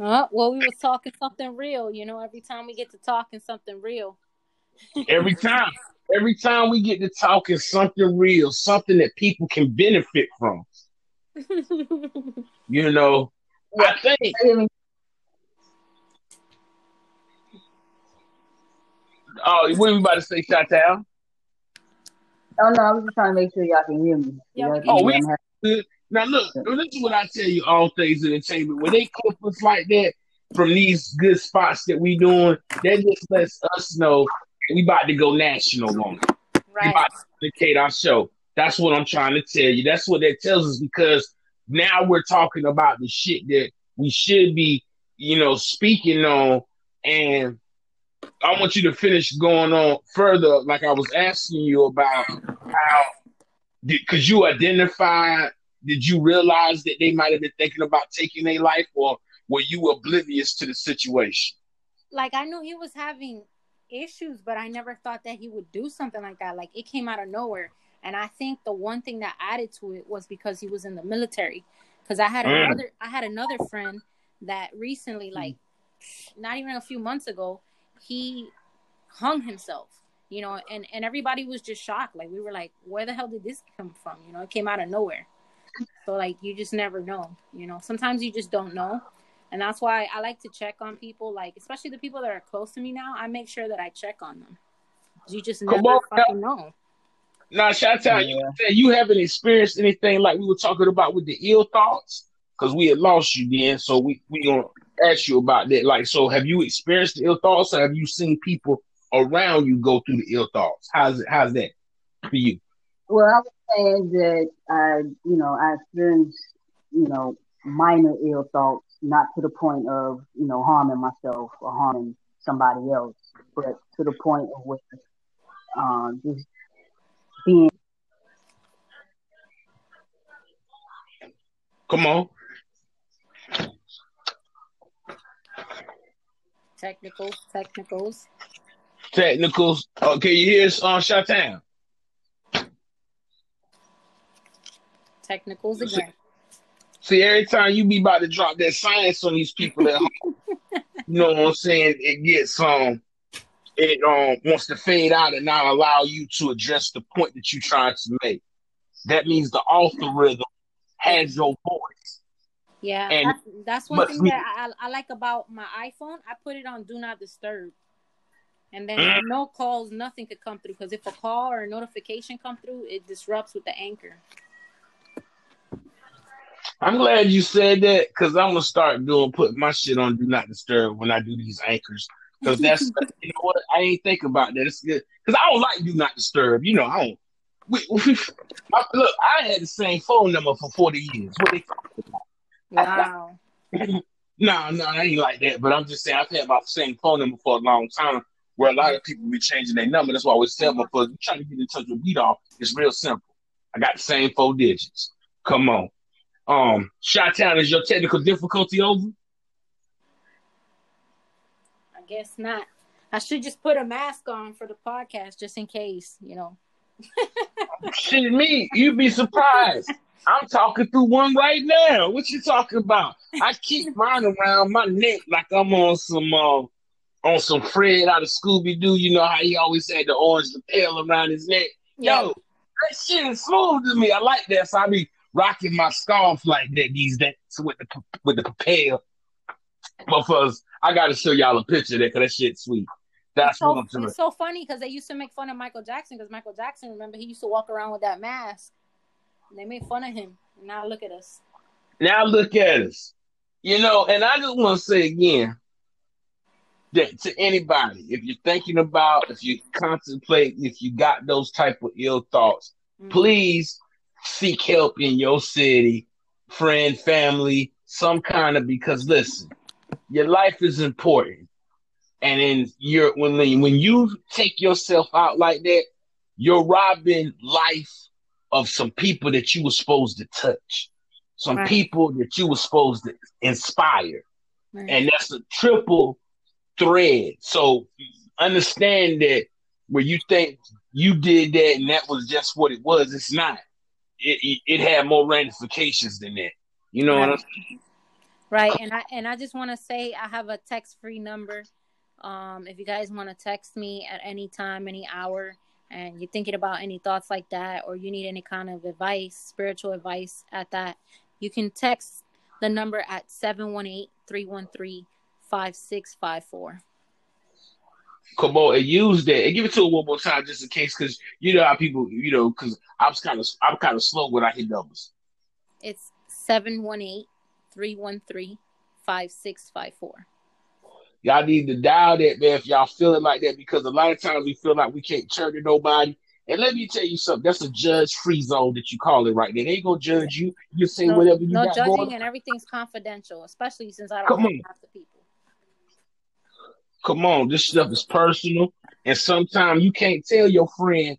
Uh, well, we was talking something real. You know, every time we get to talking something real. every time, every time we get to talking something real, something that people can benefit from. you know, I think. Oh, what are you about to say, Chantal? Oh no, I was just trying to make sure y'all can hear me. Yeah, we Oh, we good. Now look, this is what I tell you. All things entertainment. When they clip us like that from these good spots that we doing, that just lets us know we about to go national on it. We right. about to indicate our show. That's what I'm trying to tell you. That's what that tells us because now we're talking about the shit that we should be, you know, speaking on. And I want you to finish going on further, like I was asking you about how, because you identified, did you realize that they might have been thinking about taking their life, or were you oblivious to the situation? Like I knew he was having issues, but I never thought that he would do something like that. Like it came out of nowhere. And I think the one thing that added to it was because he was in the military. Because I had Mm. another, I had another friend that recently, like not even a few months ago, he hung himself. You know, and and everybody was just shocked. Like we were like, where the hell did this come from? You know, it came out of nowhere. So like you just never know. You know, sometimes you just don't know. And that's why I like to check on people, like especially the people that are close to me now. I make sure that I check on them. You just Come never on, fucking know. Now, Chantal, you said you haven't experienced anything like we were talking about with the ill thoughts, because we had lost you then. So we we gonna ask you about that. Like, so have you experienced the ill thoughts, or have you seen people around you go through the ill thoughts? How's it? How's that for you? Well, I was saying that I, you know, I experienced, you know, minor ill thoughts, not to the point of, you know, harming myself or harming somebody else, but to the point of where, um, just being Come on. Technicals, technicals. Technicals. Oh, can you hear us on Chantal? Technicals again. See, every time you be about to drop that science on these people at home, you know what I'm saying? It gets um, it um wants to fade out and not allow you to address the point that you're trying to make. That means the algorithm has your voice. Yeah, And- that's, that's one thing me- that I, I like about my iPhone. I put it on Do Not Disturb, and then Mm. no calls, nothing could come through. Because if a call or a notification come through, it disrupts with the anchor. I'm glad you said that because I'm gonna start doing put my shit on do not disturb when I do these anchors. Because that's you know what I ain't think about that. It's good because I don't like do not disturb. You know I don't. We, we, I, look, I had the same phone number for 40 years. What they Wow. No, no, I ain't like that. But I'm just saying, I've had my same phone number for a long time. Where a lot of people be changing their number. That's why I always tell my folks, you trying to get in touch with Beat Off, it's real simple. I got the same four digits. Come on. Um, Shot Town, is your technical difficulty over? I guess not. I should just put a mask on for the podcast just in case, you know. Shit, me, you'd be surprised. I'm talking through one right now. What you talking about? I keep mine around my neck like I'm on some uh, on some Fred out of Scooby Doo. You know how he always had the orange lapel around his neck. Yeah. Yo, that shit is smooth to me. I like that. So I be rocking my scarf like that these days with the with the lapel. But first, I got to show y'all a picture of that because that shit's sweet. That's so, what I'm it's so funny because they used to make fun of Michael Jackson because Michael Jackson, remember, he used to walk around with that mask. And they made fun of him. Now look at us. Now look at us. You know, and I just want to say again that to anybody, if you're thinking about, if you contemplate, if you got those type of ill thoughts, Mhm. please seek help in your city, friend, family, some kind of because listen, your life is important. And in your when when you take yourself out like that, you're robbing life of some people that you were supposed to touch, some Right. people that you were supposed to inspire, Right. and that's a triple thread. So understand that where you think you did that and that was just what it was, it's not. It it, had more ramifications than that. You know what I'm Right. Right, and I and I just want to say I have a text free number. Um, if you guys want to text me at any time, any hour, and you're thinking about any thoughts like that, or you need any kind of advice, spiritual advice at that, you can text the number at 718 313 5654. Come on and use that and give it to it one more time just in case, because you know how people, you know, because I was kind of, I'm kind of slow when I hit numbers. It's 718 313 5654. Y'all need to dial that, man, if y'all feeling like that, because a lot of times we feel like we can't turn to nobody. And let me tell you something, that's a judge free zone that you call it right there. They ain't gonna judge you. You say No, whatever you no got judging going. and everything's confidential, especially since I don't Come know on. half the people. Come on, this stuff is personal. And sometimes you can't tell your friend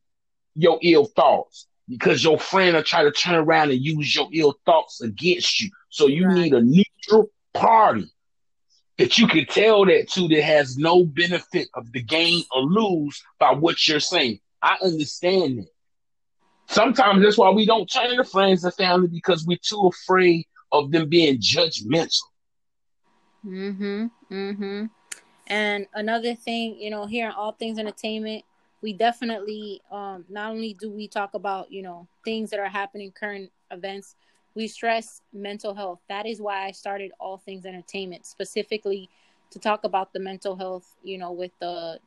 your ill thoughts because your friend will try to turn around and use your ill thoughts against you. So you Right. need a neutral party that you can tell that to that has no benefit of the gain or lose by what you're saying. I understand that. Sometimes that's why we don't turn to friends and family because we're too afraid of them being judgmental. Mm-hmm. Mm-hmm. And another thing, you know, here in All Things Entertainment, we definitely um not only do we talk about, you know, things that are happening, current events, we stress mental health. That is why I started All Things Entertainment, specifically to talk about the mental health, you know, with the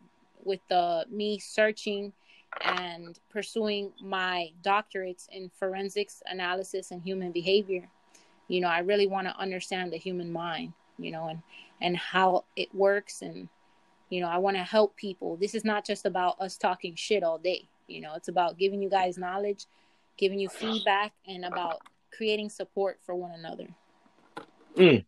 with the me searching and pursuing my doctorates in forensics analysis and human behavior. You know, I really want to understand the human mind, you know, and and how it works and you know i want to help people this is not just about us talking shit all day you know it's about giving you guys knowledge giving you feedback and about creating support for one another mm.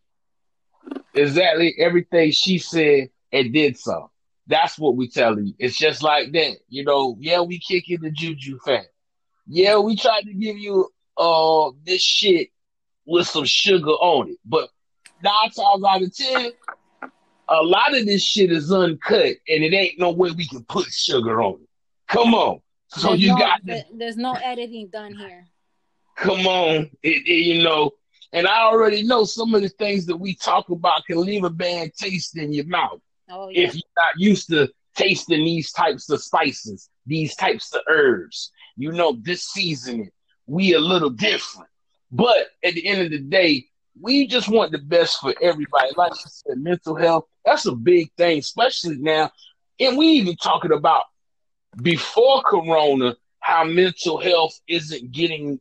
exactly everything she said and did so. That's what we telling you. It's just like that. You know, yeah, we kicking the juju fan. Yeah, we tried to give you uh this shit with some sugar on it. But nine times out of ten, a lot of this shit is uncut and it ain't no way we can put sugar on it. Come on. So there's you no, got to there's no editing done here come on, it, it- you know. And I already know some of the things that we talk about can leave a bad taste in your mouth oh yeah if you're not used to tasting these types of spices, these types of herbs. You know, this seasoning, we a little different. But at the end of the day, we just want the best for everybody. Like you said, mental health, that's a big thing, especially now. And we even talking about before Corona, how mental health isn't getting,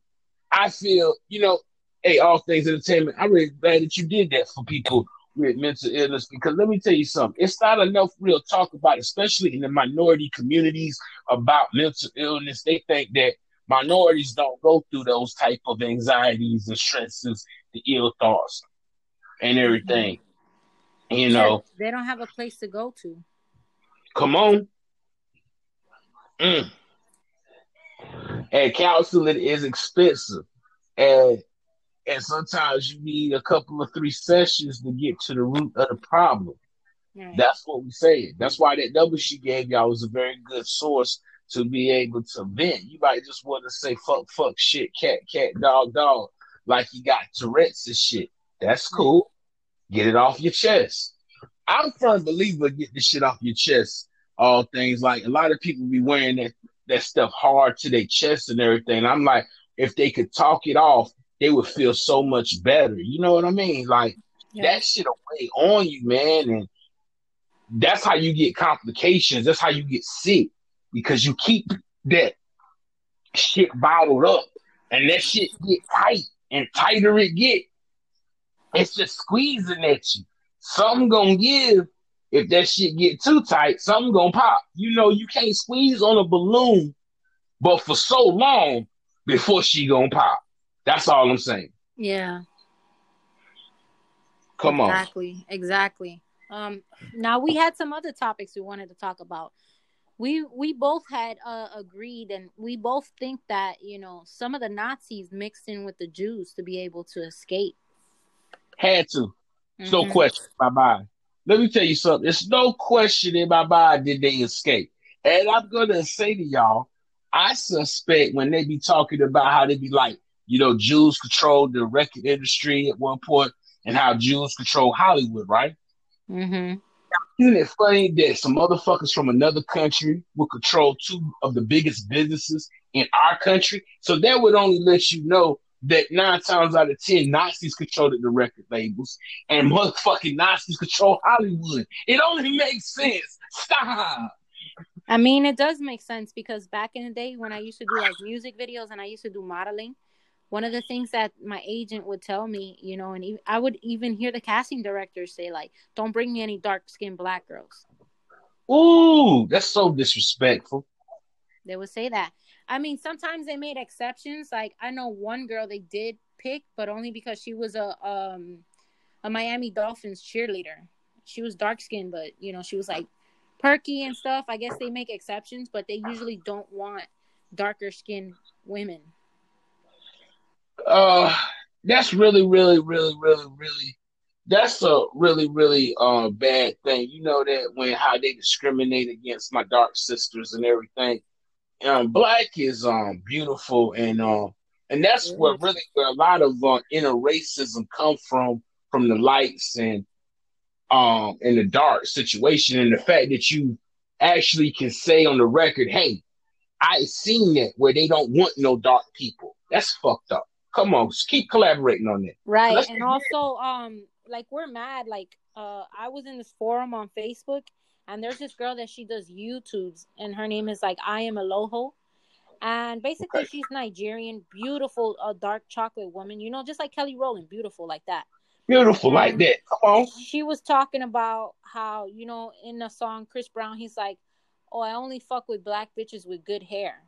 I feel, you know, hey, all things entertainment, I'm really glad that you did that for people with mental illness because let me tell you something. It's not enough real talk about, especially in the minority communities, about mental illness. They think that minorities don't go through those type of anxieties and stresses, the ill thoughts, and everything. You know, they don't have a place to go to come on. Mm. And counseling is expensive, and and sometimes you need a couple of three sessions to get to the root of the problem. Right. That's what we say. That's why that number she gave y'all was a very good source to be able to vent. You might just want to say fuck, fuck, shit, cat, cat, dog, dog, like you got Tourette's and shit. That's cool. Get it off your chest. I'm a firm believer get this shit off your chest. All things like a lot of people be wearing that that stuff hard to their chest and everything. I'm like, if they could talk it off, they would feel so much better. You know what I mean? Like Yeah. that shit weigh on you, man, and that's how you get complications. That's how you get sick because you keep that shit bottled up, and that shit get tight, and tighter it get, it's just squeezing at you. Something gonna give if that shit get too tight. Something gonna pop. You know you can't squeeze on a balloon, but for so long before she gonna pop. That's all I'm saying. yeah Come on. Exactly, exactly. Um, now we had some other topics we wanted to talk about. We we both had uh, agreed, and we both think that you know some of the Nazis mixed in with the Jews to be able to escape. Had to. No Mhm. question in my mind. Let me tell you something. It's no question in my mind did they escape. And I'm gonna say to y'all, I suspect when they be talking about how they be like, you know, Jews controlled the record industry at one point, and how Jews control Hollywood, right? Mm-hmm. It funny that some motherfuckers from another country will control two of the biggest businesses in our country? So that would only let you know that nine times out of ten, Nazis controlled the record labels and motherfucking Nazis control Hollywood. It only makes sense. Stop. I mean, it does make sense because back in the day when I used to do like music videos and I used to do modeling, one of the things that my agent would tell me, you know, and I would even hear the casting directors say, like, don't bring me any dark skinned black girls. Ooh, that's so disrespectful. They would say that. I mean, sometimes they made exceptions. Like I know one girl they did pick, but only because she was a um a Miami Dolphins cheerleader. She was dark skinned, but you know, she was like perky and stuff. I guess they make exceptions, but they usually don't want darker skinned women. Uh, that's really, really, really, really, really. That's a really, really uh, bad thing. You know that when how they discriminate against my dark sisters and everything. Um, black is um beautiful and um and that's where really where a lot of uh, inner racism come from from the lights and um in the dark situation and the fact that you actually can say on the record, hey, I seen that where they don't want no dark people. That's fucked up. Come on, keep collaborating on it. Right. And also, um, like we're mad. Like, uh, I was in this forum on Facebook, and there's this girl that she does YouTubes, and her name is like I am Aloho, and basically okay. she's Nigerian, beautiful, a uh, dark chocolate woman. You know, just like Kelly Rowland, beautiful like that. Beautiful and like that. Come on. She was talking about how you know in the song Chris Brown, he's like, "Oh, I only fuck with black bitches with good hair."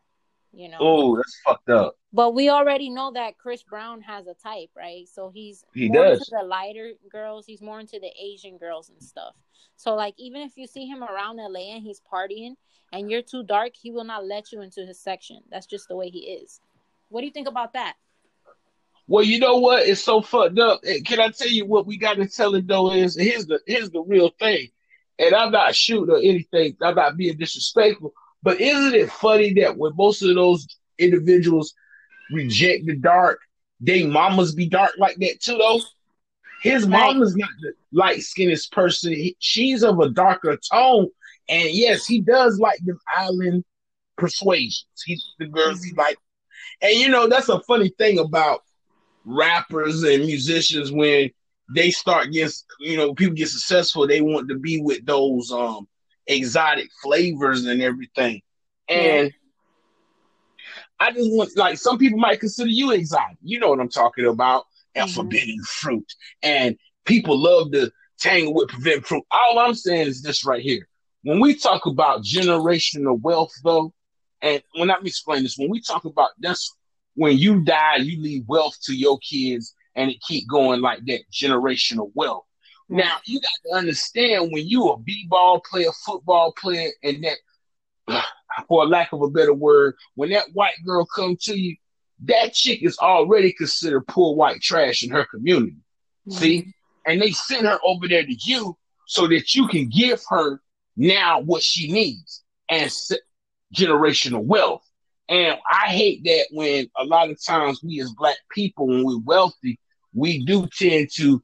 You know. Oh, that's fucked up. But we already know that Chris Brown has a type, right? So he's he more does. into the lighter girls. He's more into the Asian girls and stuff. So like even if you see him around LA and he's partying and you're too dark, he will not let you into his section. That's just the way he is. What do you think about that? Well, you know what? It's so fucked up. Can I tell you what we got to tell it though? Is here's the here's the real thing, and I'm not shooting or anything. I'm not being disrespectful. But isn't it funny that when most of those individuals reject the dark, they mamas be dark like that too, though? His right. mama's not the light skinned person. He, she's of a darker tone. And yes, he does like them island persuasions. He's the girls he like. And you know, that's a funny thing about rappers and musicians when they start getting, you know, people get successful, they want to be with those um exotic flavors and everything. And I just want like some people might consider you exotic. You know what I'm talking about. And mm-hmm. forbidden fruit. And people love to tangle with forbidden fruit. All I'm saying is this right here. When we talk about generational wealth, though, and when I explain this, when we talk about that's when you die, you leave wealth to your kids and it keep going like that generational wealth. Now you got to understand when you a b-ball player, football player, and that, for lack of a better word, when that white girl come to you, that chick is already considered poor white trash in her community. Mm-hmm. See, and they send her over there to you so that you can give her now what she needs and generational wealth. And I hate that when a lot of times we as black people, when we're wealthy, we do tend to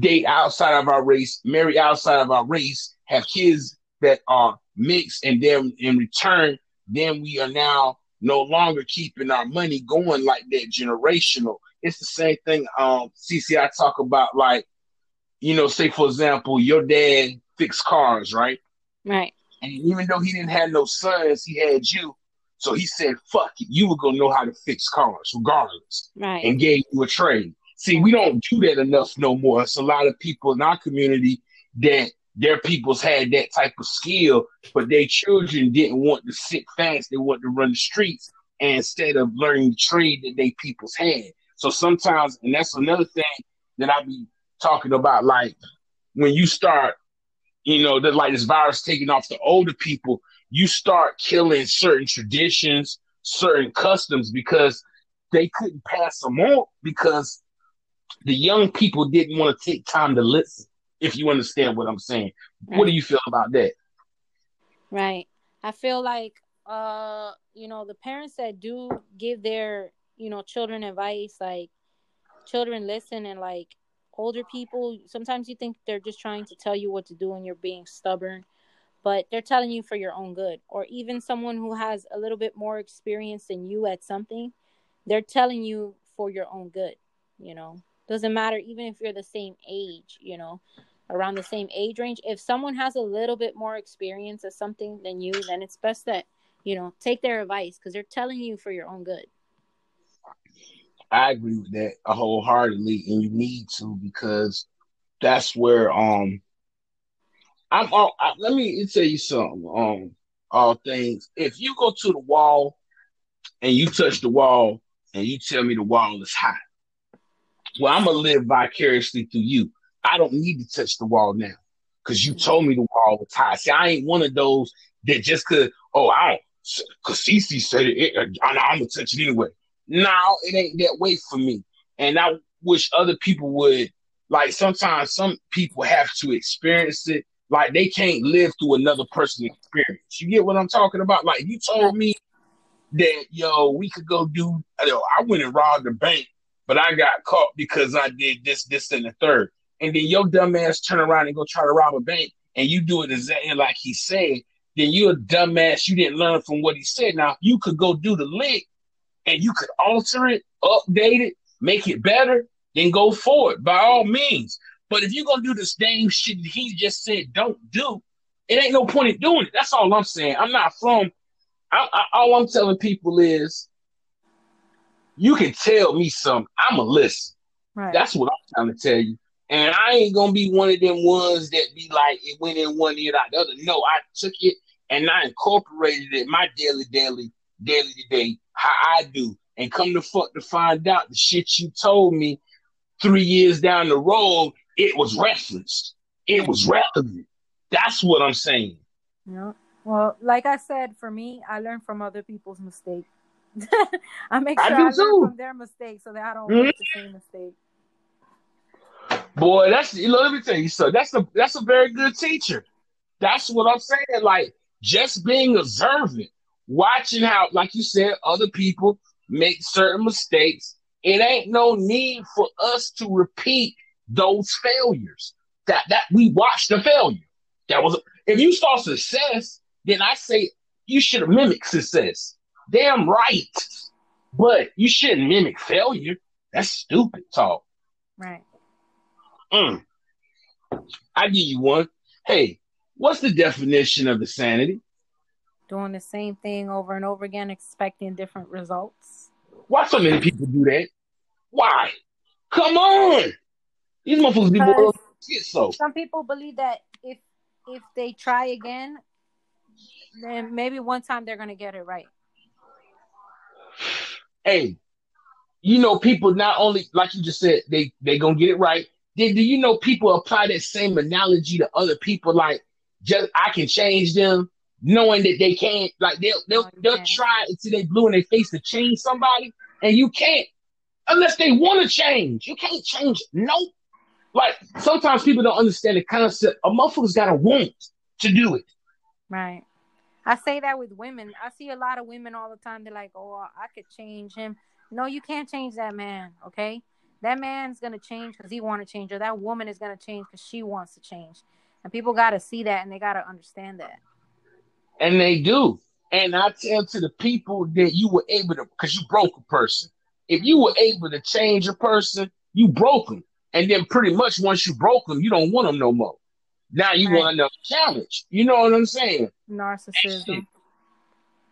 date outside of our race, marry outside of our race, have kids that are mixed, and then in return, then we are now no longer keeping our money going like that generational. It's the same thing. Um, CC, I talk about like, you know, say for example, your dad fixed cars, right? Right. And even though he didn't have no sons, he had you. So he said, fuck it, you were gonna know how to fix cars regardless. Right. And gave you a trade. See, we don't do that enough no more. It's a lot of people in our community that their peoples had that type of skill, but their children didn't want to sit fast. They wanted to run the streets instead of learning the trade that they peoples had. So sometimes, and that's another thing that I be talking about, like when you start, you know, that like this virus taking off the older people, you start killing certain traditions, certain customs because they couldn't pass them on because the young people didn't want to take time to listen. If you understand what I'm saying, right. what do you feel about that? Right. I feel like uh, you know, the parents that do give their, you know, children advice, like children listen and like older people, sometimes you think they're just trying to tell you what to do and you're being stubborn, but they're telling you for your own good. Or even someone who has a little bit more experience than you at something, they're telling you for your own good, you know. Doesn't matter even if you're the same age, you know, around the same age range. If someone has a little bit more experience of something than you, then it's best that, you know, take their advice because they're telling you for your own good. I agree with that wholeheartedly, and you need to because that's where um I'm. all, I, let me tell you something. Um, all things. If you go to the wall and you touch the wall and you tell me the wall is hot, well, I'm gonna live vicariously through you. I don't need to touch the wall now because you told me the wall was hot. See, I ain't one of those that just could. Oh, I don't. Cause Cece said it, it uh, I'm gonna touch it anyway. No, it ain't that way for me. And I wish other people would like sometimes some people have to experience it. Like they can't live through another person's experience. You get what I'm talking about? Like you told me that yo, we could go do I went and robbed the bank, but I got caught because I did this, this, and the third. And then your dumb ass turn around and go try to rob a bank and you do it exactly like he said, then you're a dumbass. You didn't learn from what he said. Now you could go do the lick and you could alter it, update it, make it better, then go forward by all means. But if you're gonna do the same shit that he just said don't do, it ain't no point in doing it. That's all I'm saying. I'm not from. I, I, all I'm telling people is, you can tell me something. I'ma listen. Right. That's what I'm trying to tell you. And I ain't gonna be one of them ones that be like it went in one ear out the other. No, I took it and I incorporated it my daily, daily, daily to day how I do. And come to fuck to find out the shit you told me three years down the road, it was referenced. It was relevant. That's what I'm saying. Yeah. Well, like I said, for me, I learned from other people's mistakes. I make sure I, I learn too. from their mistakes so that I don't mm-hmm. make the same mistake. Boy, that's you know, let me tell you so that's a that's a very good teacher. That's what I'm saying. Like just being observant watching how, like you said, other people make certain mistakes. It ain't no need for us to repeat those failures. That that we watched the failure. That was if you saw success, then I say you should have mimicked success. Damn right. But you shouldn't mimic failure. That's stupid talk. Right. Mm. I give you one. Hey, what's the definition of insanity? doing the same thing over and over again, expecting different results. Why so many people do that? Why? Come on! These motherfuckers be more so. Some people believe that if if they try again, then maybe one time they're gonna get it right. Hey, you know, people not only like you just said, they they gonna get it right. Then do you know people apply that same analogy to other people? Like, just I can change them knowing that they can't like they'll they'll no, they'll try until they blue in their face to change somebody, and you can't unless they want to change. You can't change. Nope. Like sometimes people don't understand the concept. A motherfucker's got to want to do it. Right. I say that with women. I see a lot of women all the time. They're like, "Oh, I could change him." No, you can't change that man. Okay, that man's gonna change because he want to change, or that woman is gonna change because she wants to change. And people got to see that, and they got to understand that. And they do. And I tell to the people that you were able to, because you broke a person. If you were able to change a person, you broke them. And then pretty much once you broke them, you don't want them no more. Now you right. want another challenge. You know what I'm saying? Narcissism.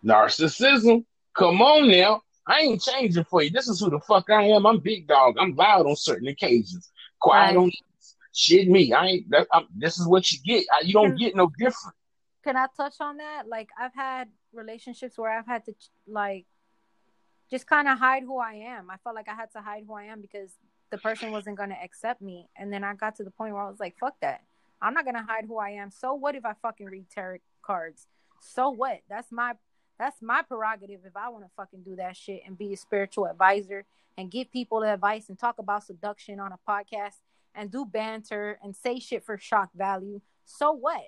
Narcissism. Come on now. I ain't changing for you. This is who the fuck I am. I'm big dog. I'm loud on certain occasions. Quiet right. on shit me. I ain't. That, this is what you get. I, you don't get no different can I touch on that? Like I've had relationships where I've had to like just kind of hide who I am. I felt like I had to hide who I am because the person wasn't going to accept me. And then I got to the point where I was like, fuck that. I'm not going to hide who I am. So what if I fucking read tarot cards? So what? That's my that's my prerogative if I want to fucking do that shit and be a spiritual advisor and give people advice and talk about seduction on a podcast and do banter and say shit for shock value. So what?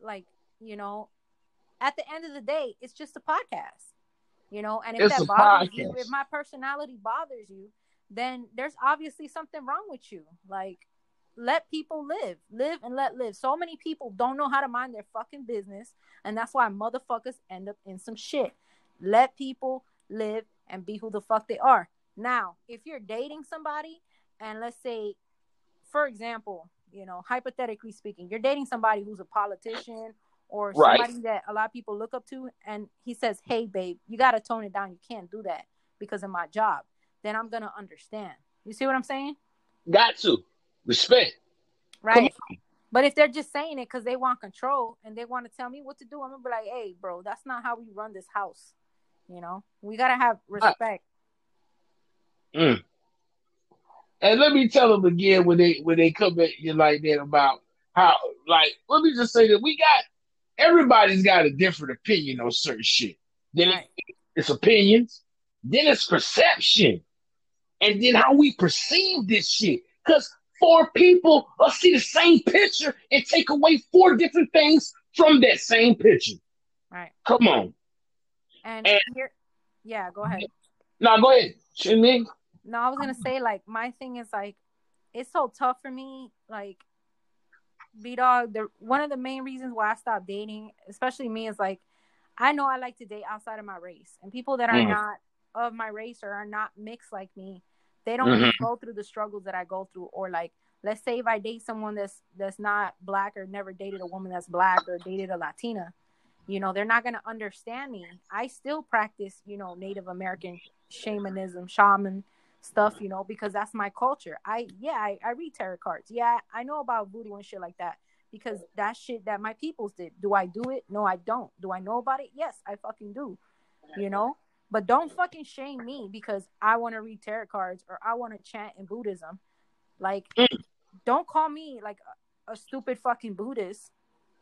Like you know, at the end of the day, it's just a podcast, you know. And if it's that bothers podcast. you, if my personality bothers you, then there's obviously something wrong with you. Like, let people live, live and let live. So many people don't know how to mind their fucking business, and that's why motherfuckers end up in some shit. Let people live and be who the fuck they are. Now, if you're dating somebody, and let's say, for example, you know, hypothetically speaking, you're dating somebody who's a politician or Right. somebody that a lot of people look up to, and he says, "Hey, babe, you got to tone it down. You can't do that because of my job." Then I'm gonna understand. You see what I'm saying? Got to respect. Right. But if they're just saying it because they want control and they want to tell me what to do, I'm gonna be like, "Hey, bro, that's not how we run this house." You know, we gotta have respect. Mm. And let me tell them again when they when they come at you like that about how like let me just say that we got everybody's got a different opinion on certain shit. Then Right. it, it's opinions, then it's perception, and then how we perceive this shit. Because four people will see the same picture and take away four different things from that same picture. Right. Come on, And, And- here, yeah, go ahead. now go ahead, Ming. No, I was gonna say like my thing is like it's so tough for me. Like, B dog. The one of the main reasons why I stopped dating, especially me, is like I know I like to date outside of my race, and people that are Mhm. not of my race or are not mixed like me, they don't Mhm. go through the struggles that I go through. Or like, let's say if I date someone that's that's not black or never dated a woman that's black or dated a Latina, you know, they're not gonna understand me. I still practice, you know, Native American shamanism, shaman stuff, you know, because that's my culture. I yeah, I, I read tarot cards. Yeah, I know about voodoo and shit like that because that shit that my peoples did. Do I do it? No, I don't. Do I know about it? Yes, I fucking do. You know? But don't fucking shame me because I want to read tarot cards or I want to chant in Buddhism. Like mm. don't call me like a, a stupid fucking Buddhist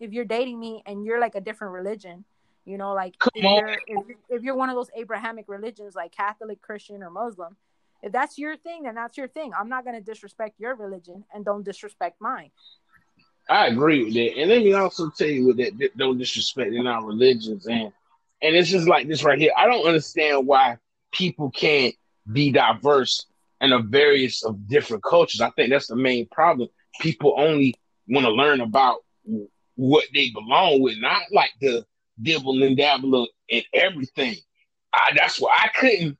if you're dating me and you're like a different religion. You know, like if you're if, if you're one of those Abrahamic religions like Catholic, Christian, or Muslim, if that's your thing, then that's your thing. I'm not gonna disrespect your religion and don't disrespect mine. I agree with that. And let me also tell you with that, that don't disrespect in our religions and and it's just like this right here. I don't understand why people can't be diverse and of various of different cultures. I think that's the main problem. People only want to learn about what they belong with, not like the dibble and dabble in everything. I, that's why I couldn't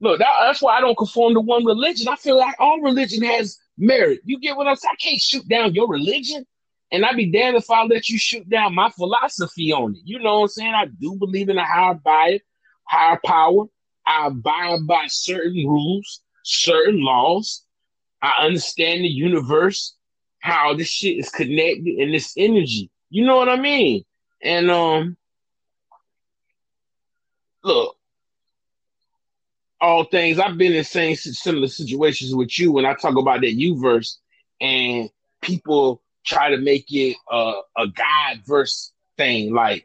look. That, that's why I don't conform to one religion. I feel like all religion has merit. You get what I'm saying? I can't shoot down your religion, and I'd be damned if I let you shoot down my philosophy on it. You know what I'm saying? I do believe in a higher bias, higher power. I abide by certain rules, certain laws. I understand the universe, how this shit is connected, and this energy. You know what I mean? And um, look, all things I've been in same similar situations with you when I talk about that U verse, and people try to make it a, a God verse thing. Like